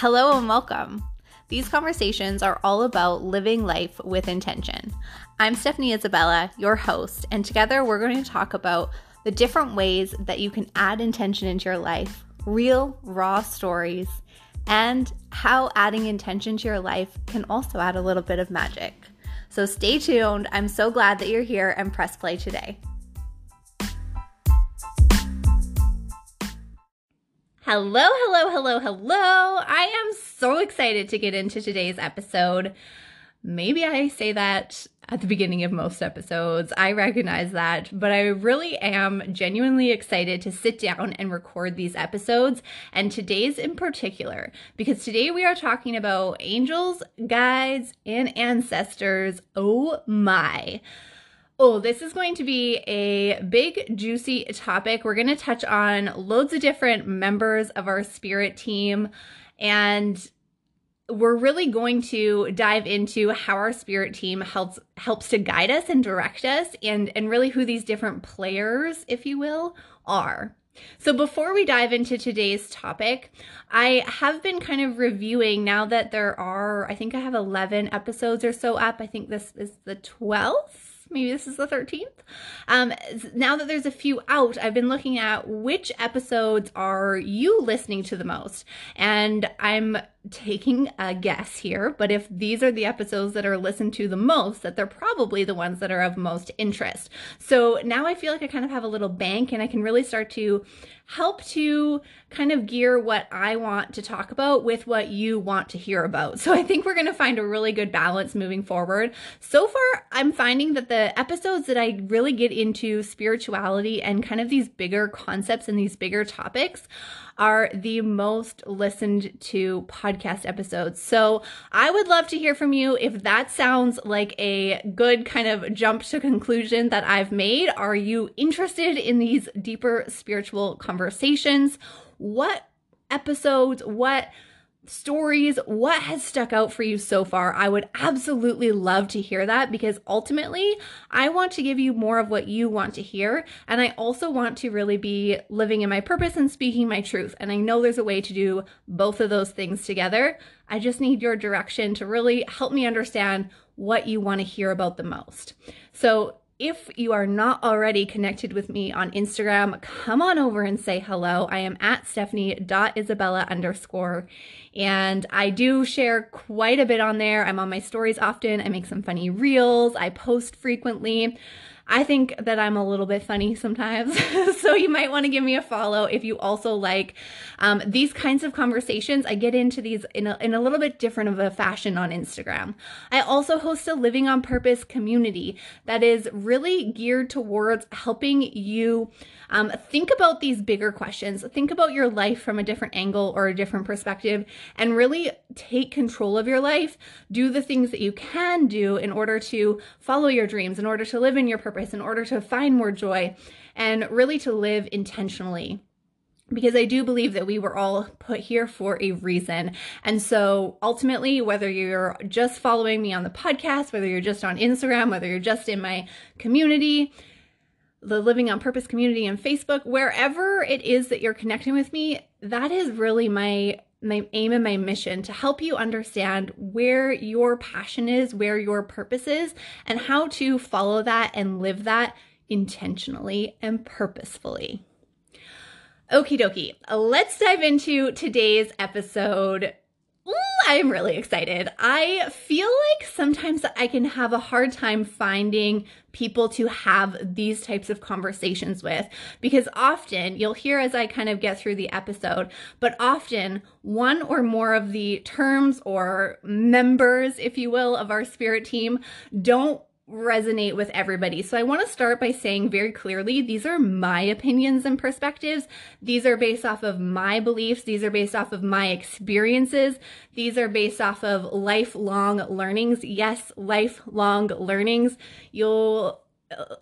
Hello and welcome. These conversations are all about living life with intention. I'm Stephanie Isabella, your host, and together we're going to talk about the different ways that you can add intention into your life, real, raw stories, and how adding intention to your life can also add a little bit of magic. So stay tuned. I'm so glad that you're here and press play today. Hello, hello, hello, hello. I am so excited to get into today's episode. Maybe I say that at the beginning of most episodes. I recognize that, but I really am genuinely excited to sit down and record these episodes, and today's in particular, because today we are talking about angels, guides, and ancestors. Oh my. Oh, this is going to be a big, juicy topic. We're going to touch on loads of different members of our spirit team, and we're really going to dive into how our spirit team helps helps to guide us and direct us, and and really who these different players, if you will, are. So, before we dive into today's topic, I have been kind of reviewing now that there are, I think I have 11 episodes or so up. I think this is the 12th maybe this is the 13th. Um, now that there's a few out, I've been looking at which episodes are you listening to the most. And I'm taking a guess here, but if these are the episodes that are listened to the most, that they're probably the ones that are of most interest. So now I feel like I kind of have a little bank and I can really start to help to kind of gear what I want to talk about with what you want to hear about. So I think we're going to find a really good balance moving forward. So far, I'm finding that the episodes that I really get into spirituality and kind of these bigger concepts and these bigger topics are the most listened to podcast episodes. So I would love to hear from you if that sounds like a good kind of jump to conclusion that I've made. Are you interested in these deeper spiritual conversations? What episodes, what stories, what has stuck out for you so far. I would absolutely love to hear that because ultimately, I want to give you more of what you want to hear. And I also want to really be living in my purpose and speaking my truth. And I know there's a way to do both of those things together. I just need your direction to really help me understand what you want to hear about the most. So, if you are not already connected with me on Instagram, come on over and say hello. I am at stephanie.isabella underscore. And I do share quite a bit on there. I'm on my stories often. I make some funny reels. I post frequently. I think that I'm a little bit funny sometimes. so you might want to give me a follow if you also like um, these kinds of conversations. I get into these in a, in a little bit different of a fashion on Instagram. I also host a Living on Purpose community that is really geared towards helping you um, think about these bigger questions. Think about your life from a different angle or a different perspective and really take control of your life. Do the things that you can do in order to follow your dreams, in order to live in your purpose, in order to find more joy, and really to live intentionally because I do believe that we were all put here for a reason. And so ultimately, whether you're just following me on the podcast, whether you're just on Instagram, whether you're just in my community, the Living on Purpose community and Facebook, wherever it is that you're connecting with me, that is really my my aim and my mission to help you understand where your passion is, where your purpose is, and how to follow that and live that intentionally and purposefully. Okie dokie, let's dive into today's episode I'm really excited. I feel like sometimes I can have a hard time finding people to have these types of conversations with because often you'll hear as I kind of get through the episode, but often one or more of the terms or members, if you will, of our spirit team don't resonate with everybody. So I want to start by saying very clearly these are my opinions and perspectives. These are based off of my beliefs. These are based off of my experiences. These are based off of lifelong learnings. Yes, lifelong learnings. You'll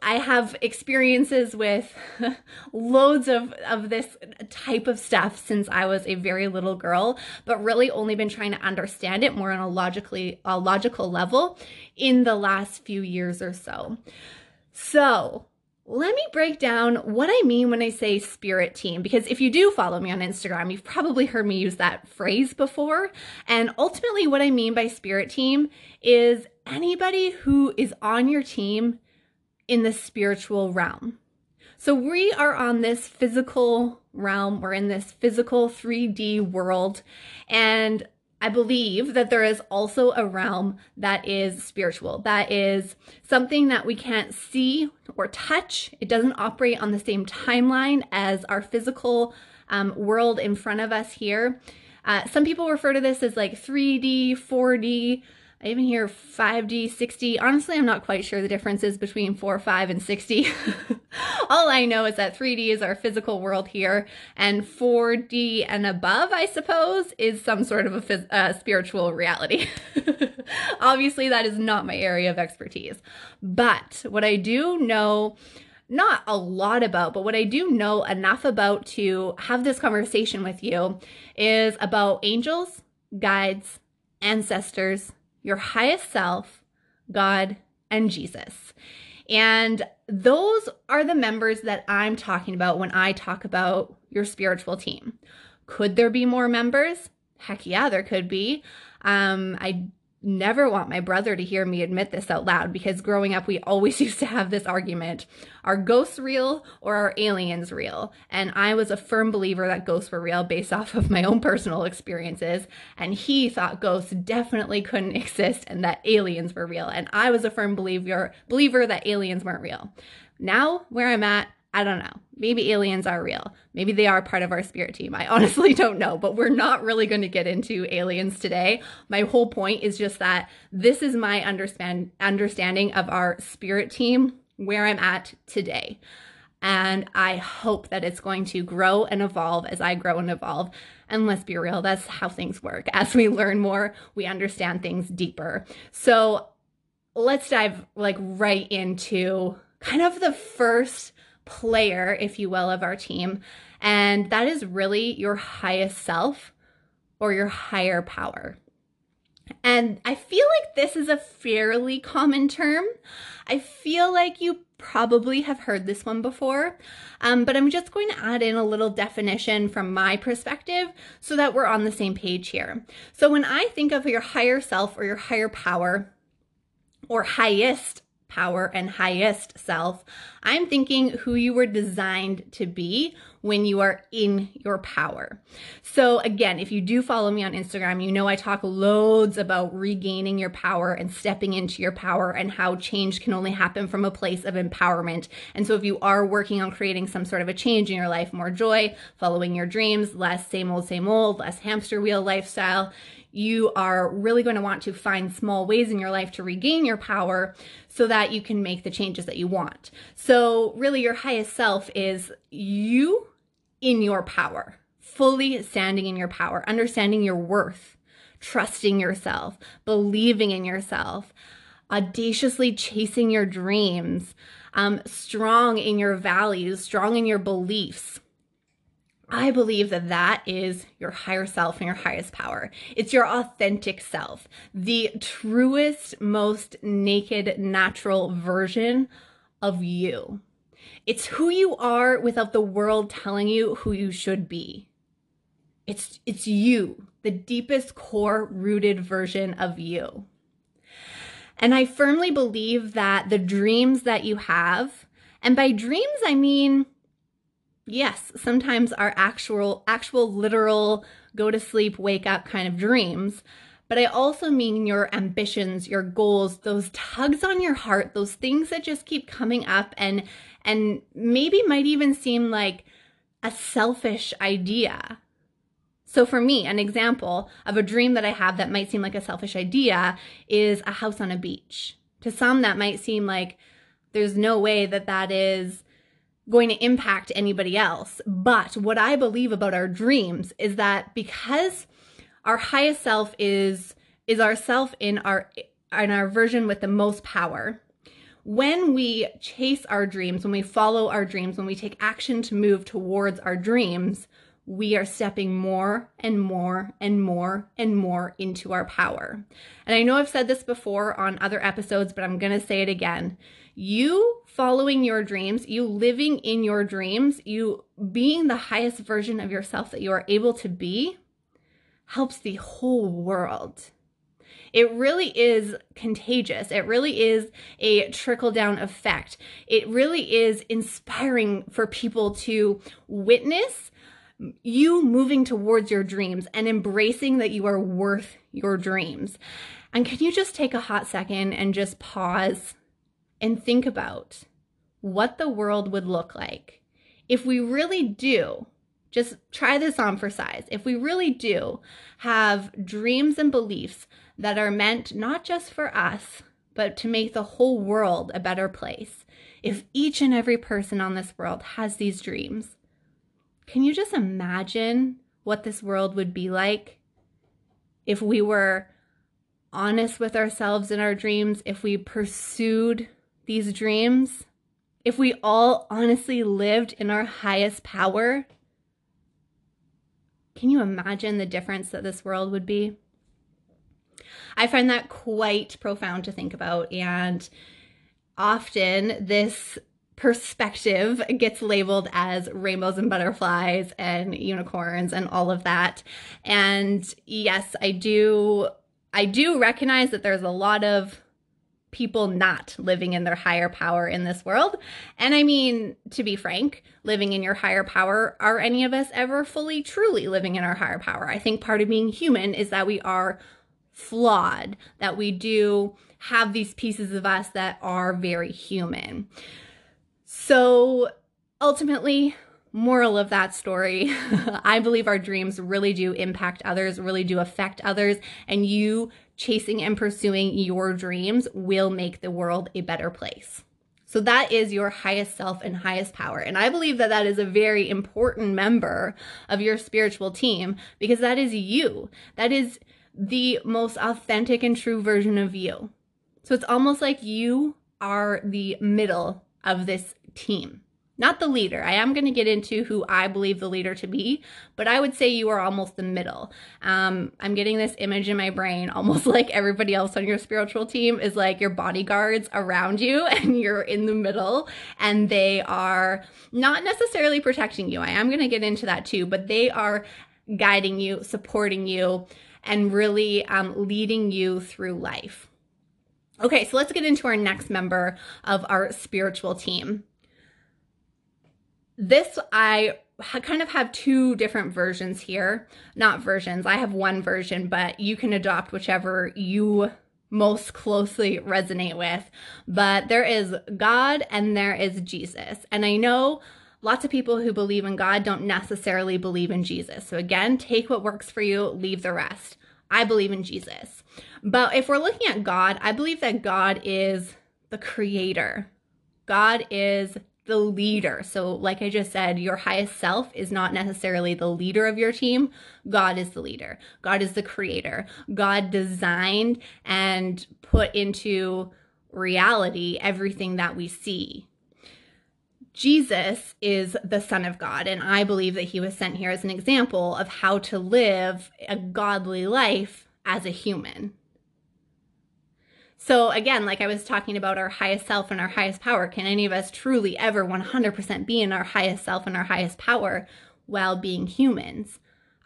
I have experiences with loads of, of this type of stuff since I was a very little girl, but really only been trying to understand it more on a logically a logical level in the last few years or so. So let me break down what I mean when I say spirit team. Because if you do follow me on Instagram, you've probably heard me use that phrase before. And ultimately, what I mean by spirit team is anybody who is on your team in the spiritual realm. So we are on this physical realm, we're in this physical 3D world. And I believe that there is also a realm that is spiritual, that is something that we can't see or touch. It doesn't operate on the same timeline as our physical um, world in front of us here. Uh, some people refer to this as like 3D, 4D, I even hear 5D, 6D. Honestly, I'm not quite sure the differences between 4, 5, and 6D. All I know is that 3D is our physical world here, and 4D and above, I suppose, is some sort of a uh, spiritual reality. Obviously, that is not my area of expertise. But what I do know not a lot about, but what I do know enough about to have this conversation with you is about angels, guides, ancestors, your highest self, God, and Jesus. And those are the members that I'm talking about when I talk about your spiritual team. Could there be more members? Heck yeah, there could be. Um, I never want my brother to hear me admit this out loud because growing up, we always used to have this argument are ghosts real or are aliens real? And I was a firm believer that ghosts were real based off of my own personal experiences. And he thought ghosts definitely couldn't exist and that aliens were real. And I was a firm believer, believer that aliens weren't real. Now, where I'm at, I don't know. Maybe aliens are real. Maybe they are part of our spirit team. I honestly don't know, but we're not really going to get into aliens today. My whole point is just that this is my understand understanding of our spirit team where I'm at today. And I hope that it's going to grow and evolve as I grow and evolve. And let's be real, that's how things work. As we learn more, we understand things deeper. So let's dive like right into kind of the first player, if you will, of our team. And that is really your highest self or your higher power. And I feel like this is a fairly common term. I feel like you probably have heard this one before, um, but I'm just going to add in a little definition from my perspective so that we're on the same page here. So when I think of your higher self or your higher power or highest power and highest self, I'm thinking who you were designed to be when you are in your power. So, again, if you do follow me on Instagram, you know I talk loads about regaining your power and stepping into your power and how change can only happen from a place of empowerment. And so, if you are working on creating some sort of a change in your life, more joy, following your dreams, less same old, same old, less hamster wheel lifestyle, you are really going to want to find small ways in your life to regain your power so that you can make the changes that you want. So, really, your highest self is you in your power, fully standing in your power, understanding your worth, trusting yourself, believing in yourself, audaciously chasing your dreams, um, strong in your values, strong in your beliefs I believe that that is your higher self and your highest power. It's your authentic self, the truest, most naked, natural version of you. It's who you are without the world telling you who you should be. It's, it's you, the deepest core rooted version of you. And I firmly believe that the dreams that you have, and by dreams, I mean, yes, sometimes our actual, actual literal go to sleep, wake up kind of dreams. But I also mean your ambitions, your goals, those tugs on your heart, those things that just keep coming up and and maybe might even seem like a selfish idea. So for me, an example of a dream that I have that might seem like a selfish idea is a house on a beach. To some that might seem like there's no way that that is going to impact anybody else. But what I believe about our dreams is that because our highest self is is our self in our in our version with the most power. When we chase our dreams, when we follow our dreams, when we take action to move towards our dreams, we are stepping more and more and more and more into our power. And I know I've said this before on other episodes, but I'm going to say it again You following your dreams, you living in your dreams, you being the highest version of yourself that you are able to be helps the whole world. It really is contagious. It really is a trickle down effect. It really is inspiring for people to witness you moving towards your dreams and embracing that you are worth your dreams. And can you just take a hot second and just pause and think about what the world would look like if we really do just try this on for size. If we really do have dreams and beliefs that are meant not just for us, but to make the whole world a better place, if each and every person on this world has these dreams, can you just imagine what this world would be like if we were honest with ourselves in our dreams, if we pursued these dreams, if we all honestly lived in our highest power? Can you imagine the difference that this world would be? I find that quite profound to think about. And often this perspective gets labeled as rainbows and butterflies and unicorns and all of that. And yes, I do I do recognize that there's a lot of people not living in their higher power in this world. And I mean, to be frank, living in your higher power, are any of us ever fully, truly living in our higher power? I think part of being human is that we are flawed, that we do have these pieces of us that are very human. So ultimately, moral of that story I believe our dreams really do impact others, really do affect others, and you chasing and pursuing your dreams will make the world a better place. So that is your highest self and highest power. And I believe that that is a very important member of your spiritual team because that is you. That is the most authentic and true version of you. So it's almost like you are the middle of this team not the leader. I am going to get into who I believe the leader to be, but I would say you are almost the middle. Um, I'm getting this image in my brain, almost like everybody else on your spiritual team is like your bodyguards around you, and you're in the middle, and they are not necessarily protecting you. I am going to get into that too, but they are guiding you, supporting you, and really um, leading you through life. Okay, so let's get into our next member of our spiritual team this I kind of have two different versions here. Not versions, I have one version, but you can adopt whichever you most closely resonate with. But there is God and there is Jesus. And I know lots of people who believe in God don't necessarily believe in Jesus. So again, take what works for you, leave the rest. I believe in Jesus. But if we're looking at God, I believe that God is the creator. God is the leader. So, like I just said, your highest self is not necessarily the leader of your team. God is the leader. God is the creator. God designed and put into reality everything that we see. Jesus is the Son of God, and I believe that he was sent here as an example of how to live a godly life as a human. So again, like I was talking about our highest self and our highest power, can any of us truly ever 100% be in our highest self and our highest power while being humans?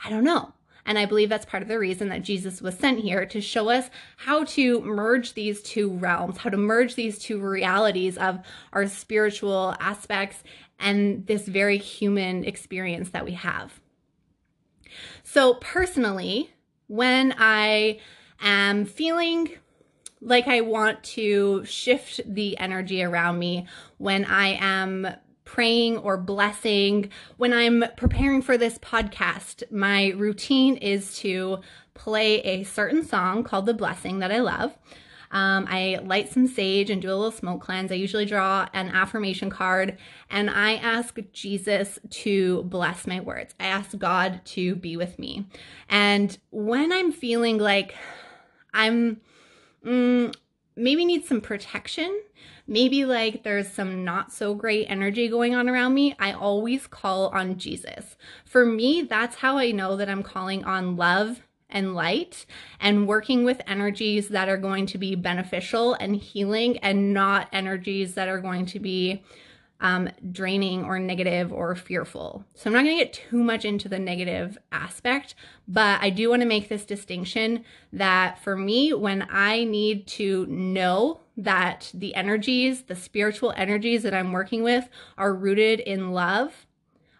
I don't know. And I believe that's part of the reason that Jesus was sent here to show us how to merge these two realms, how to merge these two realities of our spiritual aspects and this very human experience that we have. So, personally, when I am feeling like I want to shift the energy around me when I am praying or blessing. When I'm preparing for this podcast, my routine is to play a certain song called The Blessing that I love. Um, I light some sage and do a little smoke cleanse. I usually draw an affirmation card and I ask Jesus to bless my words. I ask God to be with me. And when I'm feeling like I'm mm, maybe need some protection. Maybe like there's some not so great energy going on around me. I always call on Jesus. For me, that's how I know that I'm calling on love and light and working with energies that are going to be beneficial and healing and not energies that are going to be um, draining or negative or fearful. So I'm not going to get too much into the negative aspect, but I do want to make this distinction that for me, when I need to know that the energies, the spiritual energies that I'm working with are rooted in love,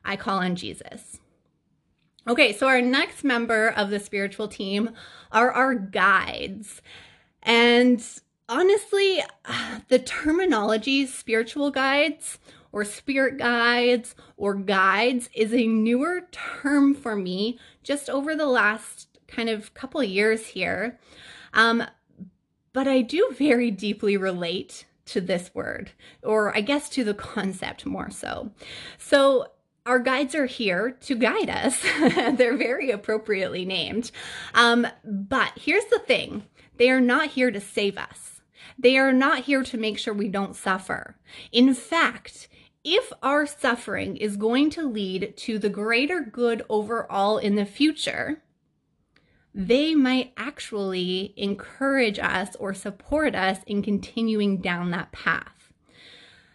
I call on Jesus. Okay, so our next member of the spiritual team are our guides. And honestly, the terminology spiritual guides or spirit guides or guides is a newer term for me just over the last kind of couple years here. Um, but I do very deeply relate to this word, or I guess to the concept more so. So, our guides are here to guide us. They're very appropriately named. Um, but here's the thing they are not here to save us. They are not here to make sure we don't suffer. In fact, if our suffering is going to lead to the greater good overall in the future, they might actually encourage us or support us in continuing down that path.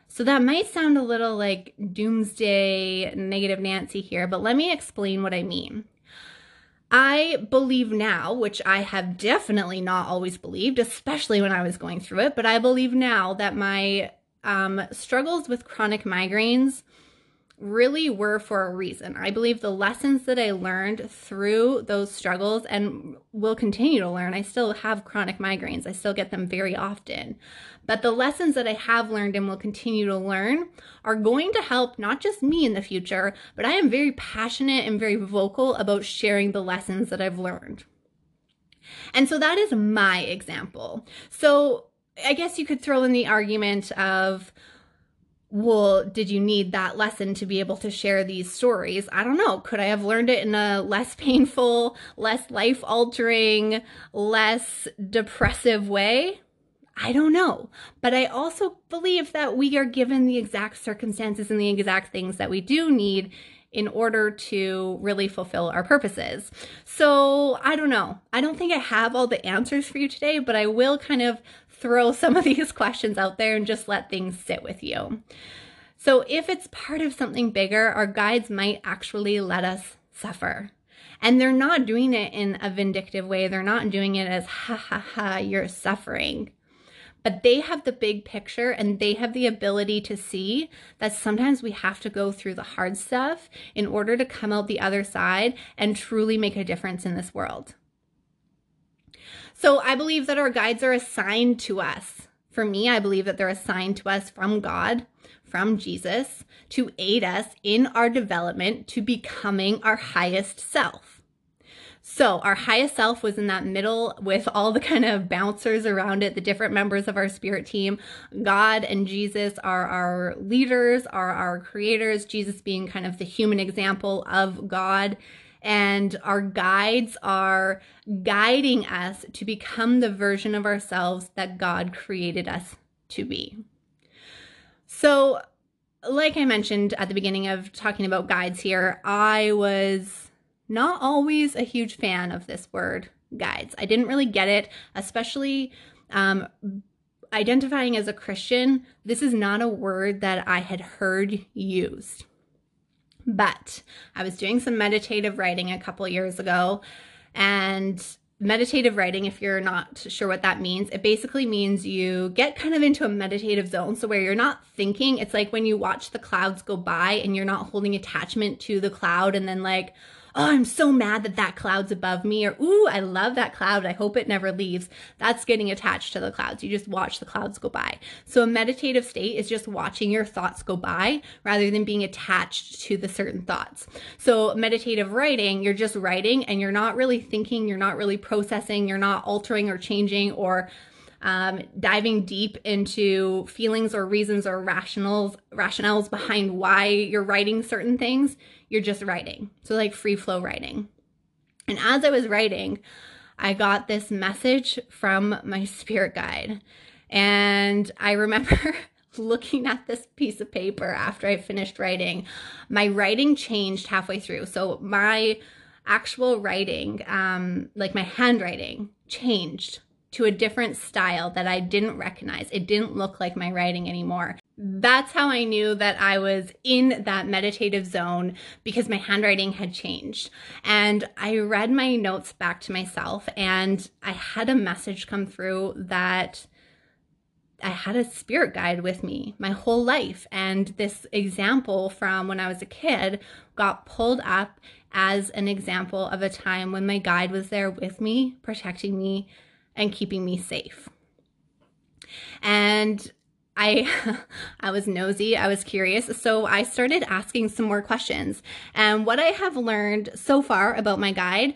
So that might sound a little like doomsday negative Nancy here, but let me explain what I mean. I believe now, which I have definitely not always believed, especially when I was going through it, but I believe now that my um, struggles with chronic migraines really were for a reason. I believe the lessons that I learned through those struggles and will continue to learn. I still have chronic migraines, I still get them very often. But the lessons that I have learned and will continue to learn are going to help not just me in the future, but I am very passionate and very vocal about sharing the lessons that I've learned. And so that is my example. So I guess you could throw in the argument of, well, did you need that lesson to be able to share these stories? I don't know. Could I have learned it in a less painful, less life altering, less depressive way? I don't know. But I also believe that we are given the exact circumstances and the exact things that we do need in order to really fulfill our purposes. So I don't know. I don't think I have all the answers for you today, but I will kind of throw some of these questions out there and just let things sit with you. So, if it's part of something bigger, our guides might actually let us suffer. And they're not doing it in a vindictive way. They're not doing it as, ha ha ha, you're suffering. But they have the big picture and they have the ability to see that sometimes we have to go through the hard stuff in order to come out the other side and truly make a difference in this world. So I believe that our guides are assigned to us. For me, I believe that they're assigned to us from God, from Jesus, to aid us in our development to becoming our highest self. So, our highest self was in that middle with all the kind of bouncers around it, the different members of our spirit team. God and Jesus are our leaders, are our creators, Jesus being kind of the human example of God and our guides are guiding us to become the version of ourselves that God created us to be. So, like I mentioned at the beginning of talking about guides here, I was not always a huge fan of this word guides. I didn't really get it, especially um, identifying as a Christian. This is not a word that I had heard used. But I was doing some meditative writing a couple years ago, and meditative writing, if you're not sure what that means, it basically means you get kind of into a meditative zone. So, where you're not thinking, it's like when you watch the clouds go by and you're not holding attachment to the cloud and then, like, oh, I'm so mad that that cloud's above me, or ooh, I love that cloud. I hope it never leaves. That's getting attached to the clouds. You just watch the clouds go by. So a meditative state is just watching your thoughts go by rather than being attached to the certain thoughts. So meditative writing, you're just writing and you're not really thinking, you're not really processing, you're not altering or changing or um, diving deep into feelings or reasons or rationals rationales behind why you're writing certain things you're just writing. So, like free flow writing. And as I was writing, I got this message from my spirit guide. And I remember looking at this piece of paper after I finished writing. My writing changed halfway through. So, my actual writing, um, like my handwriting, changed to a different style that I didn't recognize. It didn't look like my writing anymore. That's how I knew that I was in that meditative zone because my handwriting had changed. And I read my notes back to myself and I had a message come through that I had a spirit guide with me my whole life. And this example from when I was a kid got pulled up as an example of a time when my guide was there with me, protecting me and keeping me safe. And I I was nosy, I was curious, so I started asking some more questions. And what I have learned so far about my guide,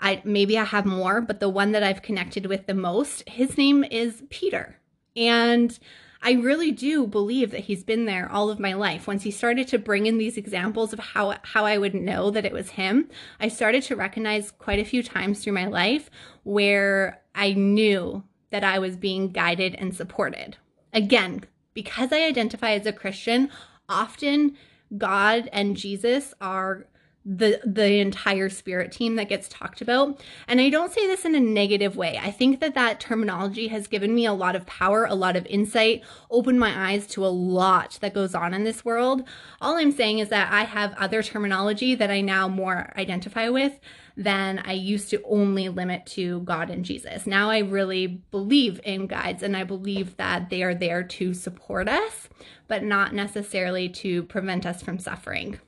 I maybe I have more, but the one that I've connected with the most, his name is Peter. And I really do believe that he's been there all of my life. Once he started to bring in these examples of how how I would know that it was him, I started to recognize quite a few times through my life where I knew that I was being guided and supported. Again, because I identify as a Christian, often God and Jesus are the the entire spirit team that gets talked about. And i don't say this in a negative way. I think that that terminology has given me a lot of power a lot of insight opened my eyes to a lot that goes on in this world. All i'm saying is that i have other terminology that i now more identify with than i used to only limit to god and jesus. Now i really believe in guides and i believe that they are there to support us but not necessarily to prevent us from suffering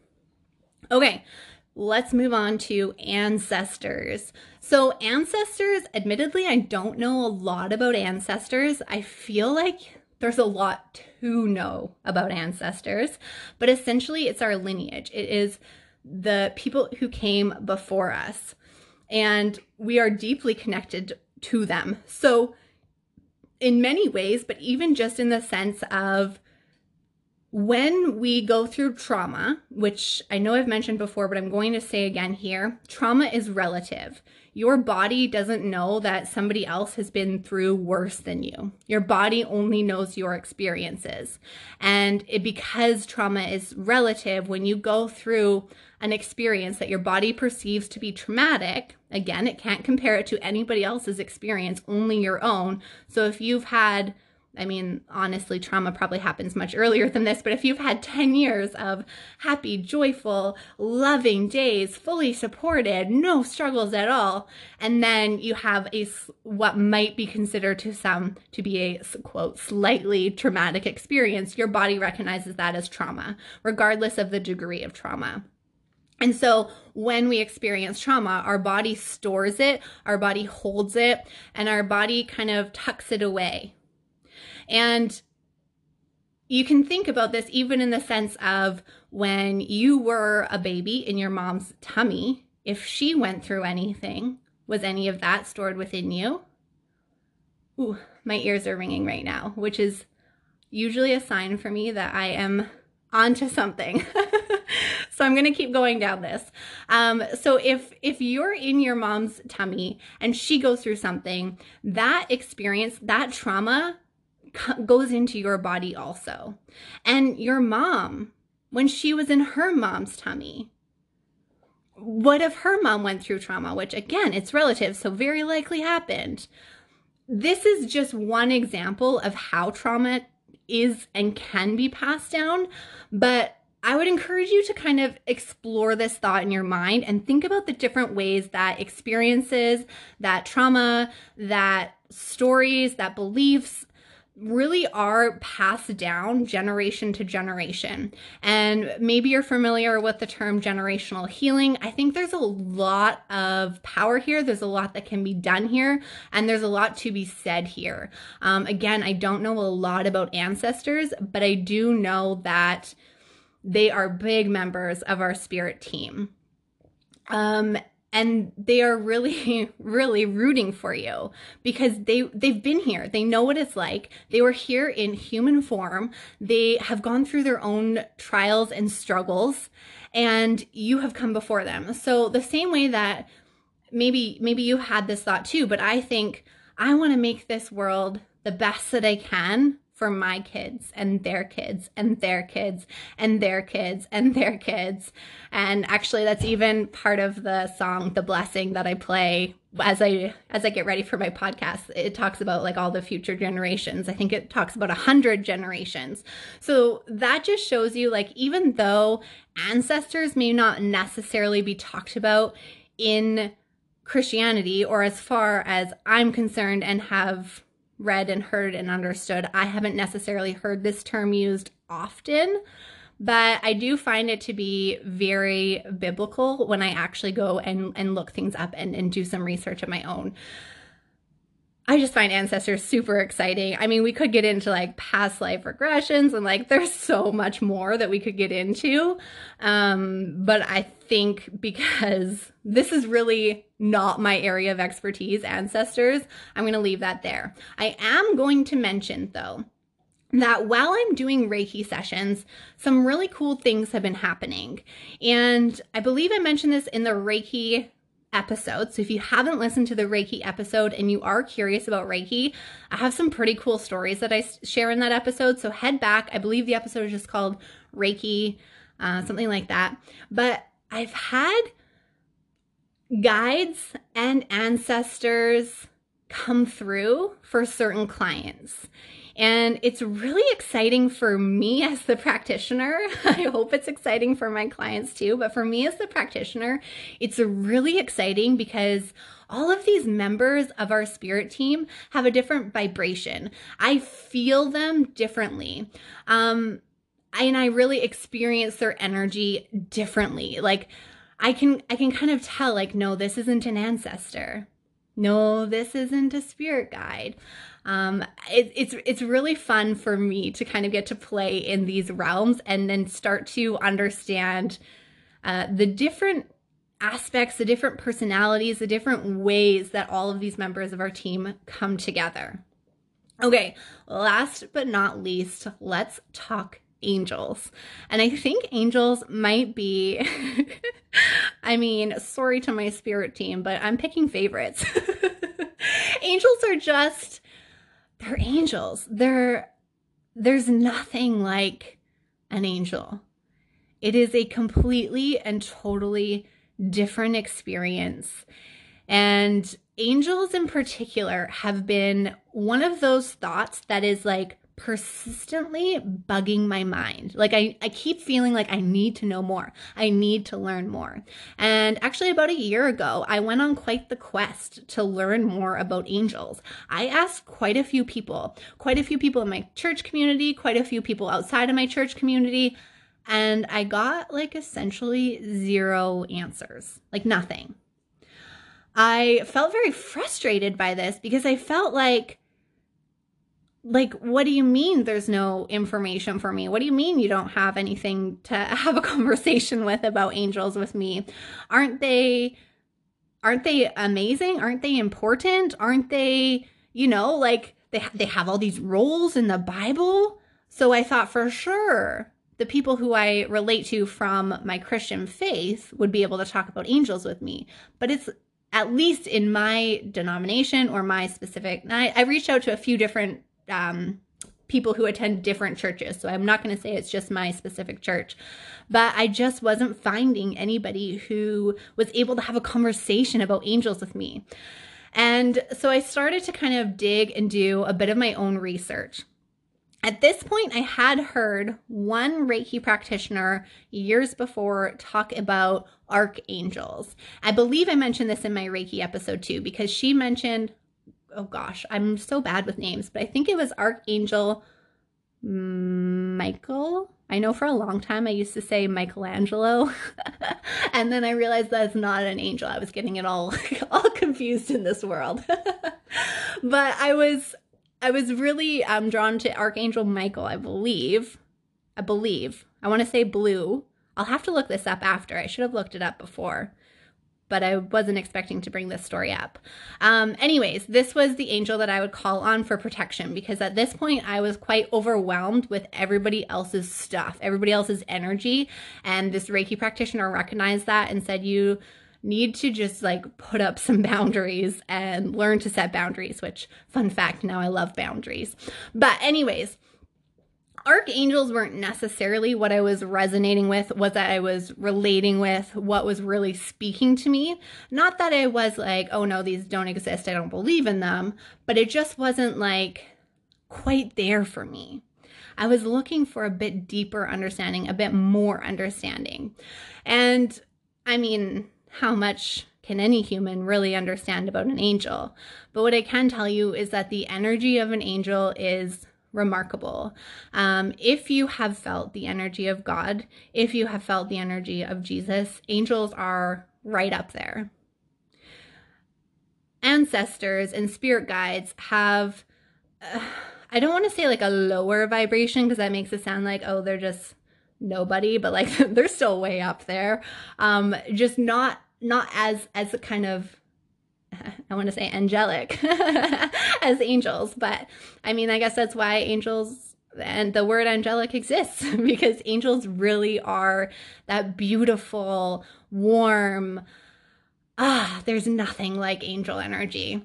Okay, let's move on to ancestors. So, ancestors, admittedly, I don't know a lot about ancestors. I feel like there's a lot to know about ancestors, but essentially, it's our lineage. It is the people who came before us, and we are deeply connected to them. So, in many ways, but even just in the sense of when we go through trauma, which I know I've mentioned before, but I'm going to say again here trauma is relative. Your body doesn't know that somebody else has been through worse than you. Your body only knows your experiences. And it, because trauma is relative, when you go through an experience that your body perceives to be traumatic, again, it can't compare it to anybody else's experience, only your own. So if you've had I mean, honestly, trauma probably happens much earlier than this, but if you've had 10 years of happy, joyful, loving days, fully supported, no struggles at all, and then you have a what might be considered to some to be a quote slightly traumatic experience, your body recognizes that as trauma, regardless of the degree of trauma. And so when we experience trauma, our body stores it, our body holds it, and our body kind of tucks it away and you can think about this even in the sense of when you were a baby in your mom's tummy, if she went through anything, was any of that stored within you? Ooh, my ears are ringing right now, which is usually a sign for me that I am onto something. so I'm going to keep going down this. Um, so if if you're in your mom's tummy and she goes through something, that experience, that trauma goes into your body also. And your mom, when she was in her mom's tummy, what if her mom went through trauma, which again, it's relative, so very likely happened. This is just one example of how trauma is and can be passed down, but I would encourage you to kind of explore this thought in your mind and think about the different ways that experiences, that trauma, that stories, that beliefs, really are passed down generation to generation. And maybe you're familiar with the term generational healing. I think there's a lot of power here. There's a lot that can be done here, and there's a lot to be said here. Um, again, I don't know a lot about ancestors, but I do know that they are big members of our spirit team. Um, and they are really really rooting for you because they they've been here. They know what it's like. They were here in human form. They have gone through their own trials and struggles and you have come before them. So the same way that maybe maybe you had this thought too but i think i want to make this world the best that i can for my kids and their kids and their kids and their kids and their kids. And actually that's even part of the song The Blessing that I play as I as I get ready for my podcast. It talks about like all the future generations. I think it talks about a hundred generations. So that just shows you like even though ancestors may not necessarily be talked about in Christianity or as far as I'm concerned and have read and heard and understood. I haven't necessarily heard this term used often, but I do find it to be very biblical when I actually go and, and look things up and, and do some research of my own. I just find ancestors super exciting. I mean, we could get into like past life regressions and like there's so much more that we could get into. Um, but I think because this is really not my area of expertise, ancestors, I'm going to leave that there. I am going to mention though that while I'm doing Reiki sessions, some really cool things have been happening. And I believe I mentioned this in the Reiki episode. So if you haven't listened to the Reiki episode and you are curious about Reiki, I have some pretty cool stories that I share in that episode. So head back. I believe the episode is just called Reiki, uh, something like that. But I've had guides and ancestors come through for certain clients. And it's really exciting for me as the practitioner. I hope it's exciting for my clients too. But for me as the practitioner, it's really exciting because all of these members of our spirit team have a different vibration. I feel them differently. Um, and I really experience their energy differently. Like I can I can kind of tell like no this isn't an ancestor. No, this isn't a spirit guide um, it, it's it's really fun for me to kind of get to play in these realms and then start to understand uh, the different aspects, the different personalities, the different ways that all of these members of our team come together. Okay, last but not least, let's talk angels. And I think angels might be, I mean, sorry to my spirit team, but I'm picking favorites. angels are just they're angels. They're there's nothing like an angel. It is a completely and totally different experience. And angels in particular have been one of those thoughts that is like persistently bugging my mind. Like I, I keep feeling like I need to know more. I need to learn more. And actually about a year ago, I went on quite the quest to learn more about angels. I asked quite a few people, quite a few people in my church community, quite a few people outside of my church community, and I got like essentially zero answers. Like nothing. I felt very frustrated by this because I felt like like what do you mean there's no information for me? What do you mean you don't have anything to have a conversation with about angels with me? Aren't they aren't they amazing? Aren't they important? Aren't they you know like they they have all these roles in the bible? So i thought for sure the people who i relate to from my christian faith would be able to talk about angels with me. But it's at least in my denomination or my specific I, I reached out to a few different um, people who attend different churches. So I'm not going to say it's just my specific church, but I just wasn't finding anybody who was able to have a conversation about angels with me. And so I started to kind of dig and do a bit of my own research. At this point, I had heard one Reiki practitioner years before talk about archangels. I believe I mentioned this in my Reiki episode too, because she mentioned oh gosh, I'm so bad with names, but I think it was Archangel Michael. I know for a long time I used to say Michelangelo, and then I realized that's not an angel. I was getting it all all confused in this world. but I was I was really um, drawn to Archangel Michael, I believe. I believe. I want to say blue. I'll have to look this up after. I should have looked it up before but I wasn't expecting to bring this story up. Um, anyways, this was the angel that I would call on for protection because at this point I was quite overwhelmed with everybody else's stuff, everybody else's energy. And this Reiki practitioner recognized that and said, You need to just like put up some boundaries and learn to set boundaries, which, fun fact, now I love boundaries. But, anyways, archangels weren't necessarily what I was resonating with, what that I was relating with, what was really speaking to me. Not that I was like, oh no, these don't exist, I don't believe in them, but it just wasn't like quite there for me. I was looking for a bit deeper understanding, a bit more understanding. And I mean, how much can any human really understand about an angel? But what I can tell you is that the energy of an angel is remarkable. Um, if you have felt the energy of God, if you have felt the energy of Jesus, angels are right up there. Ancestors and spirit guides have. Uh, I don't want to say like a lower vibration because that makes it sound like, oh, they're just nobody, but like they're still way up there. Um, just not not as as a kind of I want to say angelic as angels, but I mean, I guess that's why angels and the word angelic exists because angels really are that beautiful, warm, ah, there's nothing like angel energy.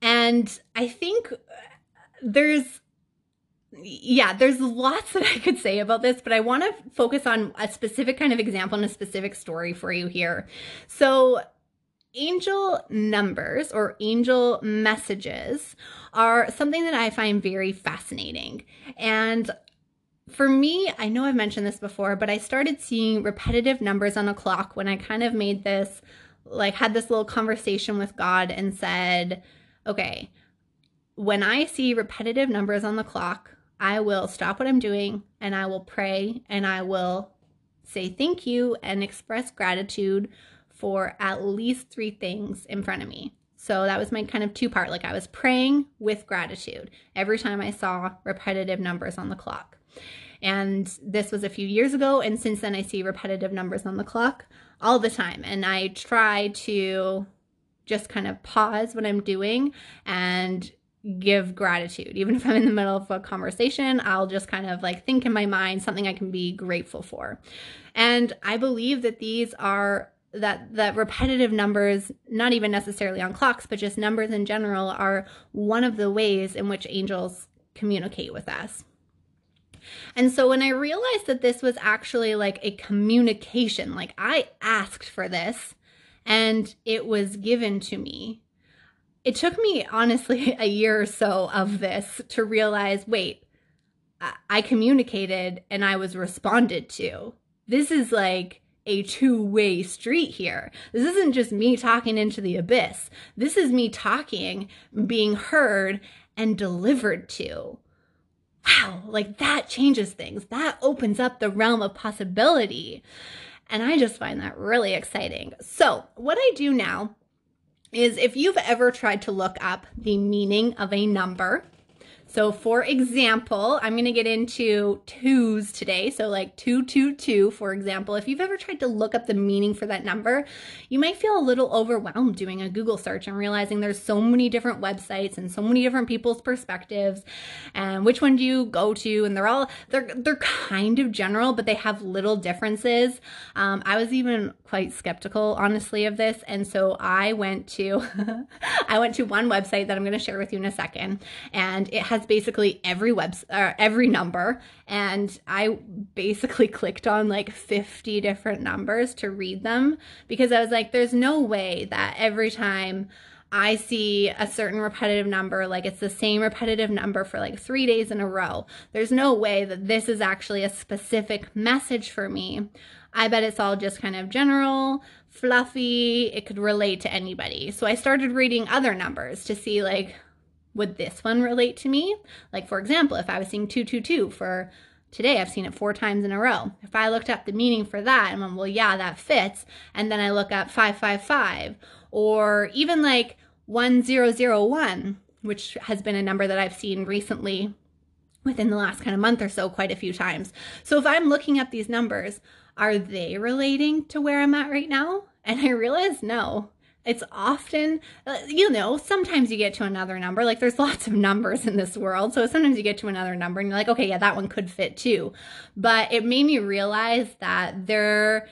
And I think there's yeah, there's lots that I could say about this, but I want to focus on a specific kind of example and a specific story for you here. So, angel numbers or angel messages are something that I find very fascinating. And for me, I know I've mentioned this before, but I started seeing repetitive numbers on a clock when I kind of made this, like, had this little conversation with God and said, okay, when I see repetitive numbers on the clock, I will stop what I'm doing and I will pray and I will say thank you and express gratitude for at least three things in front of me. So that was my kind of two part. Like I was praying with gratitude every time I saw repetitive numbers on the clock. And this was a few years ago. And since then, I see repetitive numbers on the clock all the time. And I try to just kind of pause what I'm doing and give gratitude. Even if I'm in the middle of a conversation, I'll just kind of like think in my mind something I can be grateful for. And I believe that these are that that repetitive numbers not even necessarily on clocks but just numbers in general are one of the ways in which angels communicate with us. And so when I realized that this was actually like a communication, like I asked for this and it was given to me it took me honestly a year or so of this to realize wait, I communicated and I was responded to. This is like a two way street here. This isn't just me talking into the abyss. This is me talking, being heard, and delivered to. Wow, like that changes things. That opens up the realm of possibility. And I just find that really exciting. So, what I do now is if you've ever tried to look up the meaning of a number, so for example, I'm going to get into twos today. So like 222, for example, if you've ever tried to look up the meaning for that number, you might feel a little overwhelmed doing a Google search and realizing there's so many different websites and so many different people's perspectives and which one do you go to? And they're all, they're, they're kind of general, but they have little differences. Um, I was even quite skeptical, honestly, of this. And so I went to, I went to one website that I'm going to share with you in a second and it has has basically every web uh, every number and I basically clicked on like 50 different numbers to read them because I was like there's no way that every time I see a certain repetitive number, like it's the same repetitive number for like three days in a row. There's no way that this is actually a specific message for me. I bet it's all just kind of general, fluffy. It could relate to anybody. So I started reading other numbers to see, like, would this one relate to me? Like, for example, if I was seeing 222 for today, I've seen it four times in a row. If I looked up the meaning for that and went, well, yeah, that fits, and then I look up 555 or even like 1001, which has been a number that I've seen recently within the last kind of month or so quite a few times. So if I'm looking at these numbers, are they relating to where I'm at right now? And I realize no. It's often, uh, you know, sometimes you get to another number. Like there's lots of numbers in this world. So sometimes you get to another number and you're like, okay, yeah, that one could fit too. But it made me realize that there,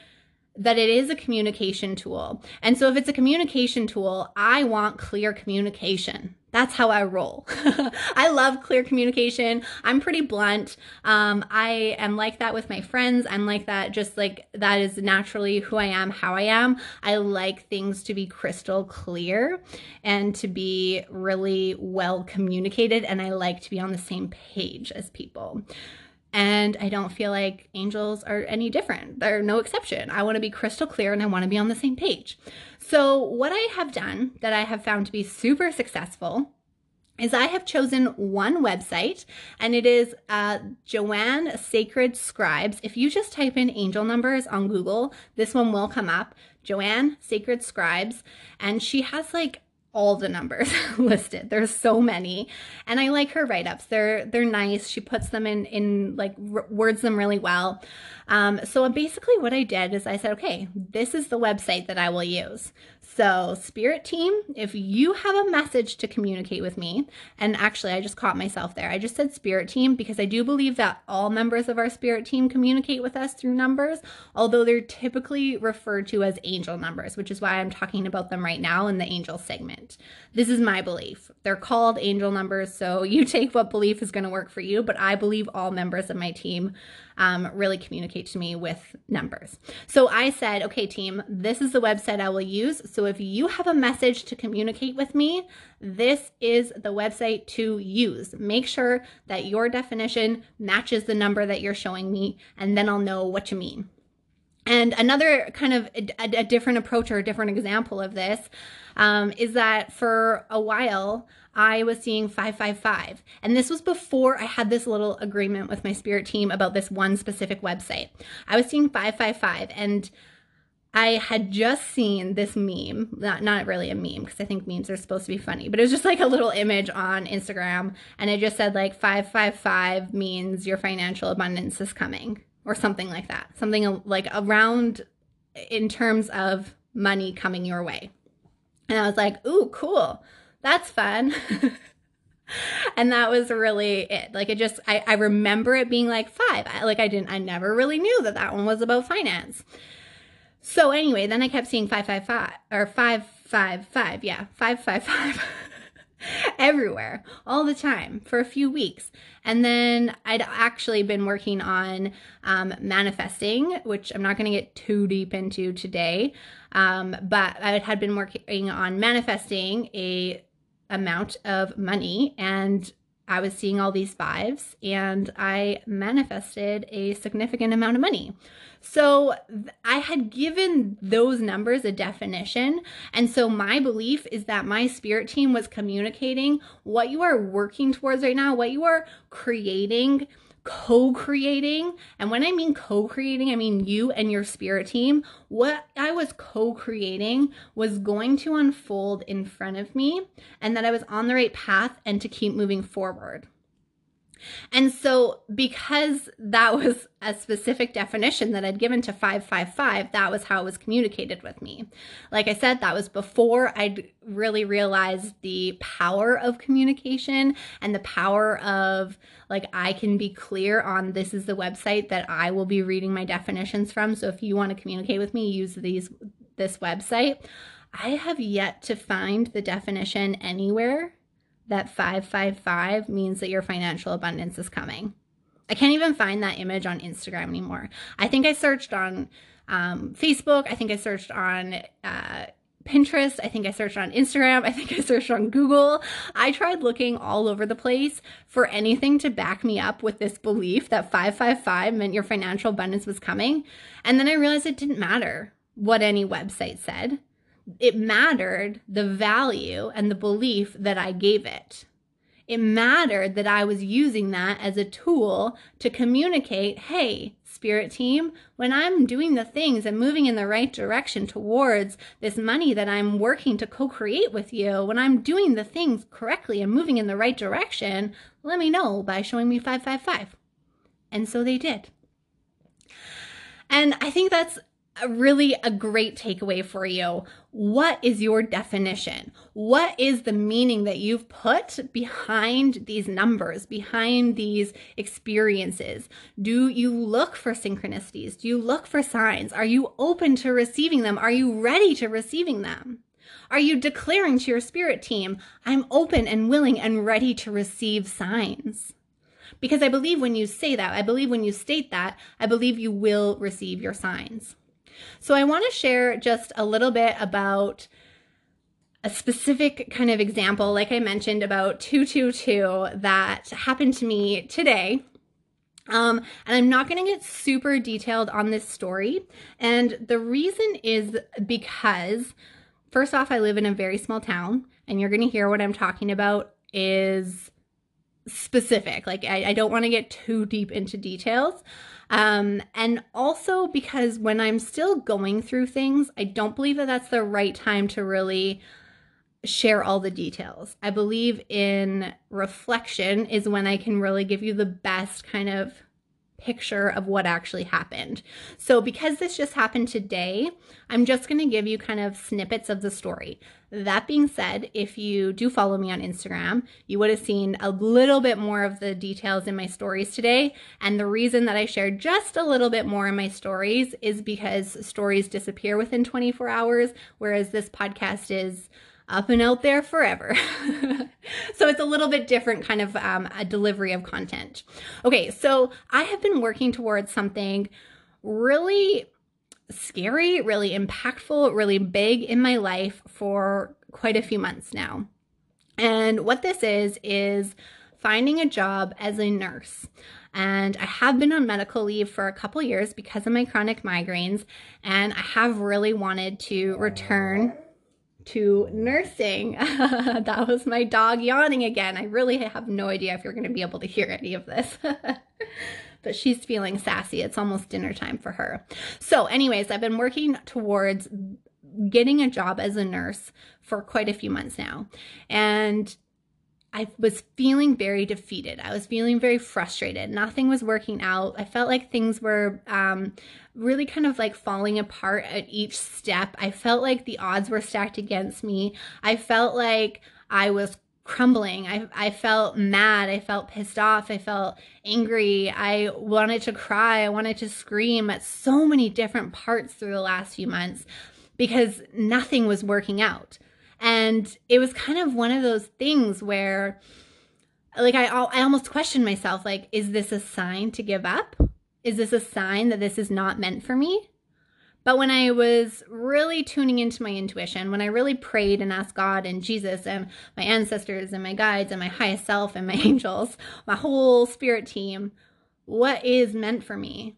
that it is a communication tool. And so if it's a communication tool, I want clear communication. That's how I roll. I love clear communication. I'm pretty blunt. Um, I am like that with my friends. I'm like that, just like that is naturally who I am, how I am. I like things to be crystal clear and to be really well communicated. And I like to be on the same page as people. And I don't feel like angels are any different. They're no exception. I want to be crystal clear and I want to be on the same page. So, what I have done that I have found to be super successful is I have chosen one website and it is uh, Joanne Sacred Scribes. If you just type in angel numbers on Google, this one will come up. Joanne Sacred Scribes. And she has like all the numbers listed. There's so many, and I like her write ups. They're they're nice. She puts them in in like r- words them really well. Um, so basically, what I did is I said, okay, this is the website that I will use. So, Spirit Team, if you have a message to communicate with me, and actually, I just caught myself there. I just said Spirit Team because I do believe that all members of our Spirit Team communicate with us through numbers, although they're typically referred to as angel numbers, which is why I'm talking about them right now in the angel segment. This is my belief. They're called angel numbers, so you take what belief is going to work for you, but I believe all members of my team um, really communicate to me with numbers. So I said, okay, team, this is the website I will use. So if you have a message to communicate with me, this is the website to use. Make sure that your definition matches the number that you're showing me, and then I'll know what you mean. And another kind of a, a, different approach or a different example of this um, is that for a while I was seeing 555. And this was before I had this little agreement with my spirit team about this one specific website. I was seeing 555 and I had just seen this meme, not not really a meme because I think memes are supposed to be funny, but it was just like a little image on Instagram and it just said like 555 means your financial abundance is coming or something like that. Something like around in terms of money coming your way. And I was like, "Ooh, cool that's fun. and that was really it. Like it just, I, I remember it being like five. I, like I didn't, I never really knew that that one was about finance. So anyway, then I kept seeing five, five, five, or five, five, five. Yeah, five, five, five. everywhere all the time for a few weeks. And then I'd actually been working on um, manifesting, which I'm not going to get too deep into today. Um, but I had been working on manifesting a amount of money and I was seeing all these fives and I manifested a significant amount of money. So I had given those numbers a definition. And so my belief is that my spirit team was communicating what you are working towards right now, what you are creating co creating. And when I mean co creating, I mean you and your spirit team. What I was co creating was going to unfold in front of me and that I was on the right path and to keep moving forward. And so, because that was a specific definition that I'd given to 555, that was how it was communicated with me. Like I said, that was before I'd really realized the power of communication and the power of, like, I can be clear on this is the website that I will be reading my definitions from. So, if you want to communicate with me, use these this website. I have yet to find the definition anywhere that 555 means that your financial abundance is coming. I can't even find that image on Instagram anymore. I think I searched on um, Facebook. I think I searched on uh, Pinterest. I think I searched on Instagram. I think I searched on Google. I tried looking all over the place for anything to back me up with this belief that 555 meant your financial abundance was coming. And then I realized it didn't matter what any website said it mattered the value and the belief that I gave it. It mattered that I was using that as a tool to communicate hey, spirit team, when I'm doing the things and moving in the right direction towards this money that I'm working to co create with you, when I'm doing the things correctly and moving in the right direction, let me know by showing me 555. And so they did. And I think that's really a great takeaway for you. What is your definition? What is the meaning that you've put behind these numbers, behind these experiences? Do you look for synchronicities? Do you look for signs? Are you open to receiving them? Are you ready to receiving them? Are you declaring to your spirit team, I'm open and willing and ready to receive signs? Because I believe when you say that, I believe when you state that, I believe you will receive your signs. So I want to share just a little bit about a specific kind of example, like I mentioned about 222, that happened to me today. Um, and I'm not going to get super detailed on this story. And the reason is because, first off, I live in a very small town, and you're going to hear what I'm talking about is specific. Like, I, I don't want to get too deep into details. Um, and also because when I'm still going through things, I don't believe that that's the right time to really share all the details. I believe in reflection is when I can really give you the best kind of picture of what actually happened. So, because this just happened today, I'm just going to give you kind of snippets of the story. That being said, if you do follow me on Instagram, you would have seen a little bit more of the details in my stories today. And the reason that I shared just a little bit more in my stories is because stories disappear within 24 hours, whereas this podcast is up and out there forever. so it's a little bit different kind of um, a delivery of content. Okay, so I have been working towards something really scary, really impactful, really big in my life for quite a few months now. And what this is, is finding a job as a nurse. And I have been on medical leave for a couple years because of my chronic migraines, and I have really wanted to return to nursing. that was my dog yawning again. I really have no idea if you're going to be able to hear any of this. but she's feeling sassy. It's almost dinner time for her. So, anyways, I've been working towards getting a job as a nurse for quite a few months now. And I was feeling very defeated. I was feeling very frustrated. Nothing was working out. I felt like things were um, really kind of like falling apart at each step. I felt like the odds were stacked against me. I felt like I was crumbling. I, I felt mad. I felt pissed off. I felt angry. I wanted to cry. I wanted to scream at so many different parts through the last few months because nothing was working out. And it was kind of one of those things where, like, I, I almost questioned myself like, is this a sign to give up? Is this a sign that this is not meant for me? But when I was really tuning into my intuition, when I really prayed and asked God and Jesus and my ancestors and my guides and my highest self and my angels, my whole spirit team, what is meant for me?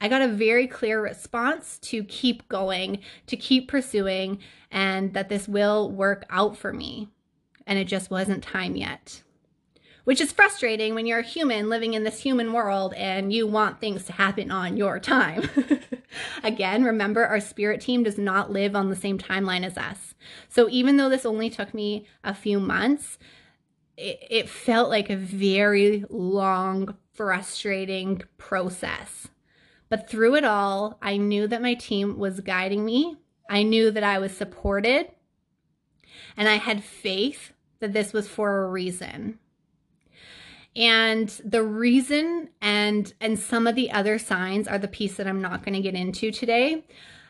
I got a very clear response to keep going, to keep pursuing, and that this will work out for me. And it just wasn't time yet. Which is frustrating when you're a human living in this human world and you want things to happen on your time. Again, remember our spirit team does not live on the same timeline as us. So even though this only took me a few months, it, it felt like a very long, frustrating process but through it all, I knew that my team was guiding me. I knew that I was supported. And I had faith that this was for a reason. And the reason and and some of the other signs are the piece that I'm not going to get into today.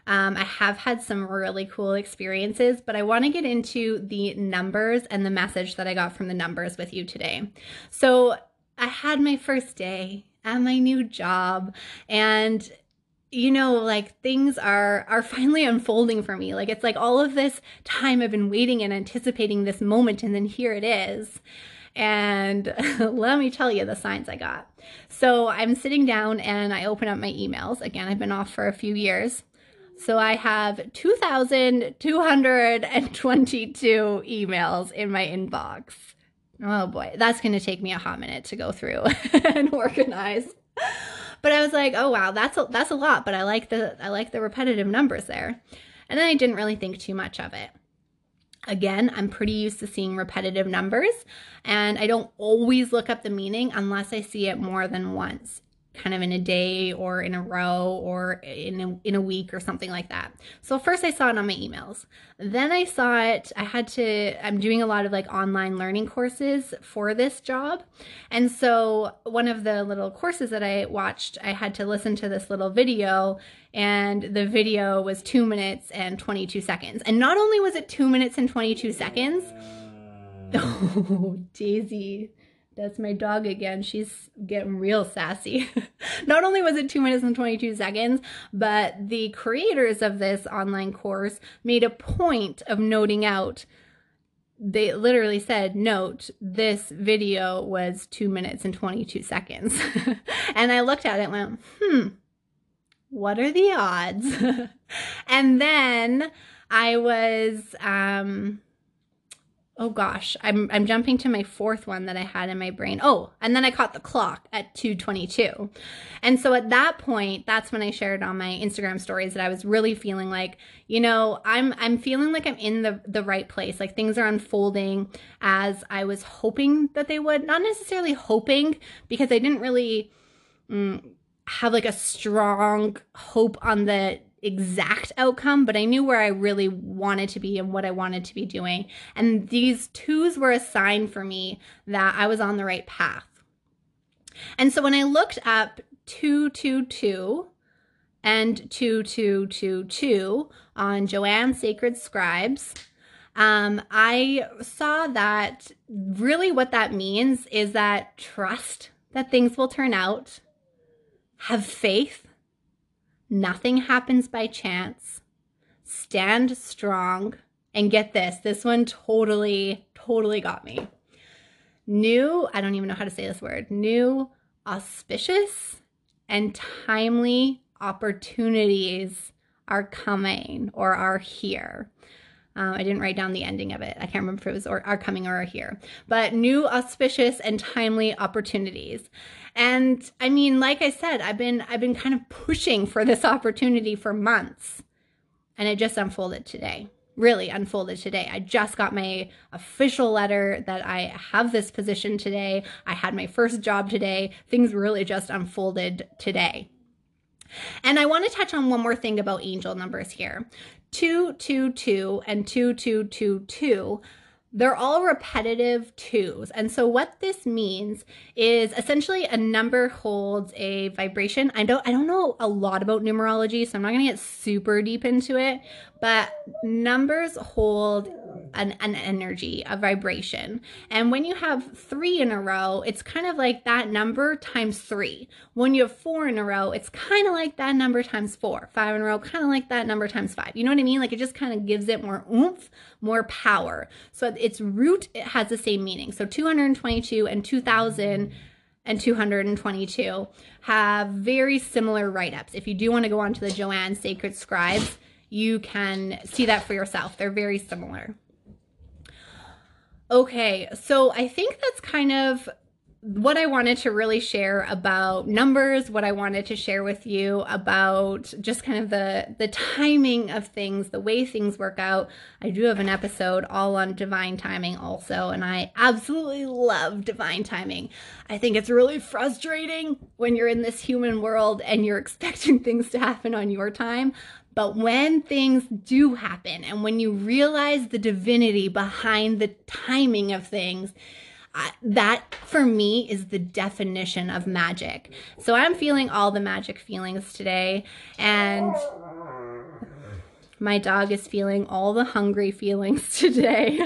Um, I have had some really cool experiences, but I want to get into the numbers and the message that I got from the numbers with you today. So I had my first day at my new job and you know like things are are finally unfolding for me like it's like all of this time i've been waiting and anticipating this moment and then here it is and let me tell you the signs i got so i'm sitting down and i open up my emails again i've been off for a few years so I have 2,222 emails in my inbox. Oh boy, that's going to take me a hot minute to go through and organize. But I was like, "Oh wow, that's a, that's a lot, but I like the I like the repetitive numbers there." And then I didn't really think too much of it. Again, I'm pretty used to seeing repetitive numbers, and I don't always look up the meaning unless I see it more than once. Kind of in a day or in a row or in a, in a week or something like that. So first I saw it on my emails. Then I saw it, I had to, I'm doing a lot of like online learning courses for this job. And so one of the little courses that I watched, I had to listen to this little video and the video was two minutes and 22 seconds. And not only was it two minutes and 22 seconds, oh, Daisy. That's my dog again. She's getting real sassy. Not only was it 2 minutes and 22 seconds, but the creators of this online course made a point of noting out they literally said, note, this video was two minutes and 22 seconds. and I looked at it and went, hmm, what are the odds? and then I was, um, oh gosh, I'm I'm jumping to my fourth one that I had in my brain. Oh, and then I caught the clock at 222. And so at that point, that's when I shared on my Instagram stories that I was really feeling like, you know, I'm I'm feeling like I'm in the the right place. Like things are unfolding as I was hoping that they would. Not necessarily hoping because I didn't really mm, have like a strong hope on the exact outcome, but I knew where I really wanted to be and what I wanted to be doing. And these twos were a sign for me that I was on the right path. And so when I looked up 222 and 2222 on Joanne Sacred Scribes, um, I saw that really what that means is that trust that things will turn out, have faith Nothing happens by chance. Stand strong. And get this, this one totally, totally got me. New, I don't even know how to say this word, new, auspicious, and timely opportunities are coming or are here. Um, I didn't write down the ending of it. I can't remember if it was or are coming or are here. But new, auspicious, and timely opportunities. And I mean, like I said, I've been I've been kind of pushing for this opportunity for months. And it just unfolded today. Really unfolded today. I just got my official letter that I have this position today. I had my first job today. Things really just unfolded today. And I want to touch on one more thing about angel numbers here. 222 and 2222 they're all repetitive twos. And so what this means is essentially a number holds a vibration. I don't I don't know a lot about numerology, so I'm not going to get super deep into it, but numbers hold an, an energy, a vibration. And when you have three in a row, it's kind of like that number times three. When you have four in a row, it's kind of like that number times four. Five in a row, kind of like that number times five. You know what I mean? Like it just kind of gives it more oomph, more power. So its root it has the same meaning. So 222 and 2000 and 222 have very similar write ups. If you do want to go on to the Joanne Sacred Scribes, you can see that for yourself. They're very similar. Okay, so I think that's kind of what I wanted to really share about numbers, what I wanted to share with you about just kind of the the timing of things, the way things work out. I do have an episode all on divine timing also, and I absolutely love divine timing. I think it's really frustrating when you're in this human world and you're expecting things to happen on your time, but when things do happen and when you realize the divinity behind the timing of things, that for me is the definition of magic. So I'm feeling all the magic feelings today and my dog is feeling all the hungry feelings today.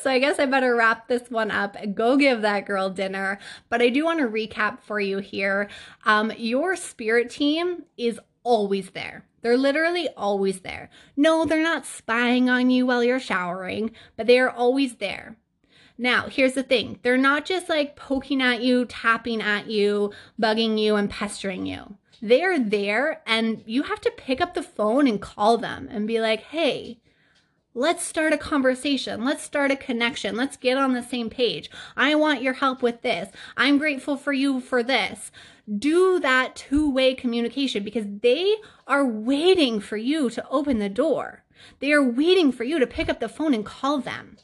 so I guess I better wrap this one up and go give that girl dinner. But I do want to recap for you here. Um, your spirit team is always there. They're literally always there. No, they're not spying on you while you're showering, but they are always there. Now, here's the thing they're not just like poking at you, tapping at you, bugging you, and pestering you. They're there, and you have to pick up the phone and call them and be like, hey, Let's start a conversation. Let's start a connection. Let's get on the same page. I want your help with this. I'm grateful for you for this do that two way communication because they are waiting for you to open the door. They are waiting for you to pick up the phone and call them.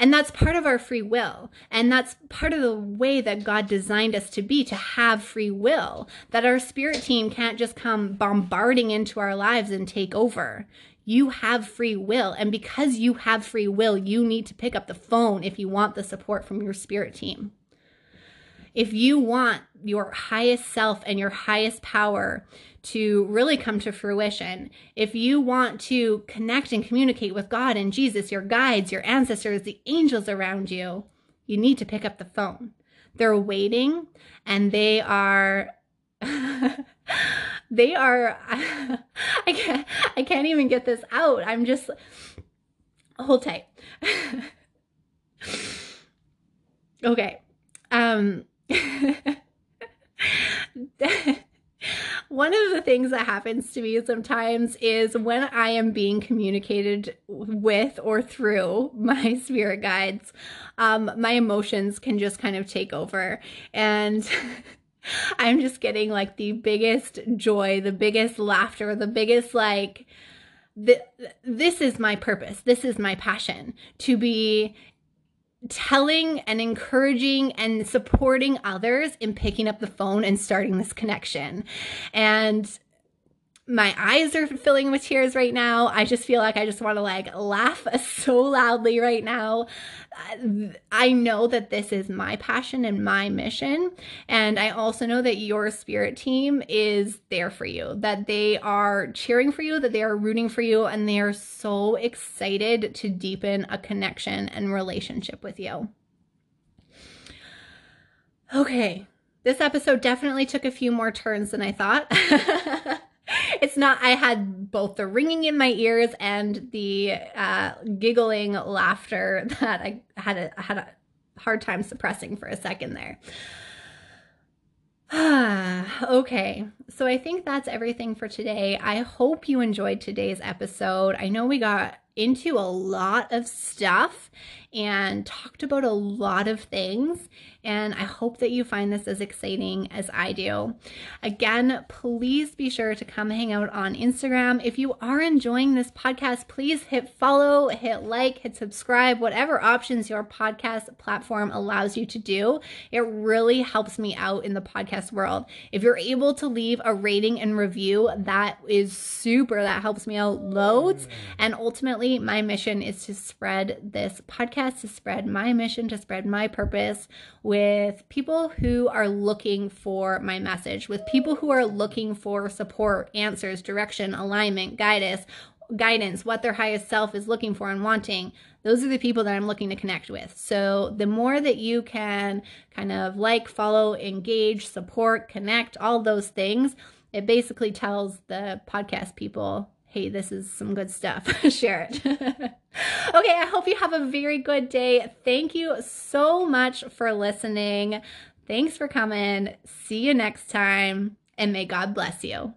And that's part of our free will. And that's part of the way that God designed us to be, to have free will. That our spirit team can't just come bombarding into our lives and take over. You have free will. And because you have free will, you need to pick up the phone if you want the support from your spirit team. If you want your highest self and your highest power to really come to fruition, if you want to connect and communicate with God and Jesus, your guides, your ancestors, the angels around you, you need to pick up the phone. They're waiting and they are they are I can't I can't even get this out. I'm just hold tight. okay. Um one of the things that happens to me sometimes is when I am being communicated with or through my spirit guides, um, my emotions can just kind of take over. And I'm just getting like the biggest joy, the biggest laughter, the biggest like, this is my purpose. This is my passion to be telling and encouraging and supporting others in picking up the phone and starting this connection. And my eyes are filling with tears right now. I just feel like I just want to like laugh so loudly right now. I know that this is my passion and my mission. And I also know that your spirit team is there for you, that they are cheering for you, that they are rooting for you, and they are so excited to deepen a connection and relationship with you. Okay, this episode definitely took a few more turns than I thought. it's not i had both the ringing in my ears and the uh, giggling laughter that i had a had a hard time suppressing for a second there. Okay, so I think that's everything for today. I hope you enjoyed today's episode. I know we got into a lot of stuff and talked about a lot of things. And I hope that you find this as exciting as I do. Again, please be sure to come hang out on Instagram. If you are enjoying this podcast, please hit follow, hit like, hit subscribe, whatever options your podcast platform allows you to do. It really helps me out in the podcast world. If you're able to leave a rating and review, that is super. That helps me out loads. And ultimately, my mission is to spread this podcast, to spread my mission, to spread my purpose with people who are looking for my message, with people who are looking for support, answers, direction, alignment, guidance, guidance, what their highest self is looking for and wanting. Those are the people that I'm looking to connect with. So the more that you can kind of like, follow, engage, support, connect, all those things, it basically tells the podcast people hey, this is some good stuff. Share it. okay, I hope you have a very good day. Thank you so much for listening. Thanks for coming. See you next time, and may God bless you.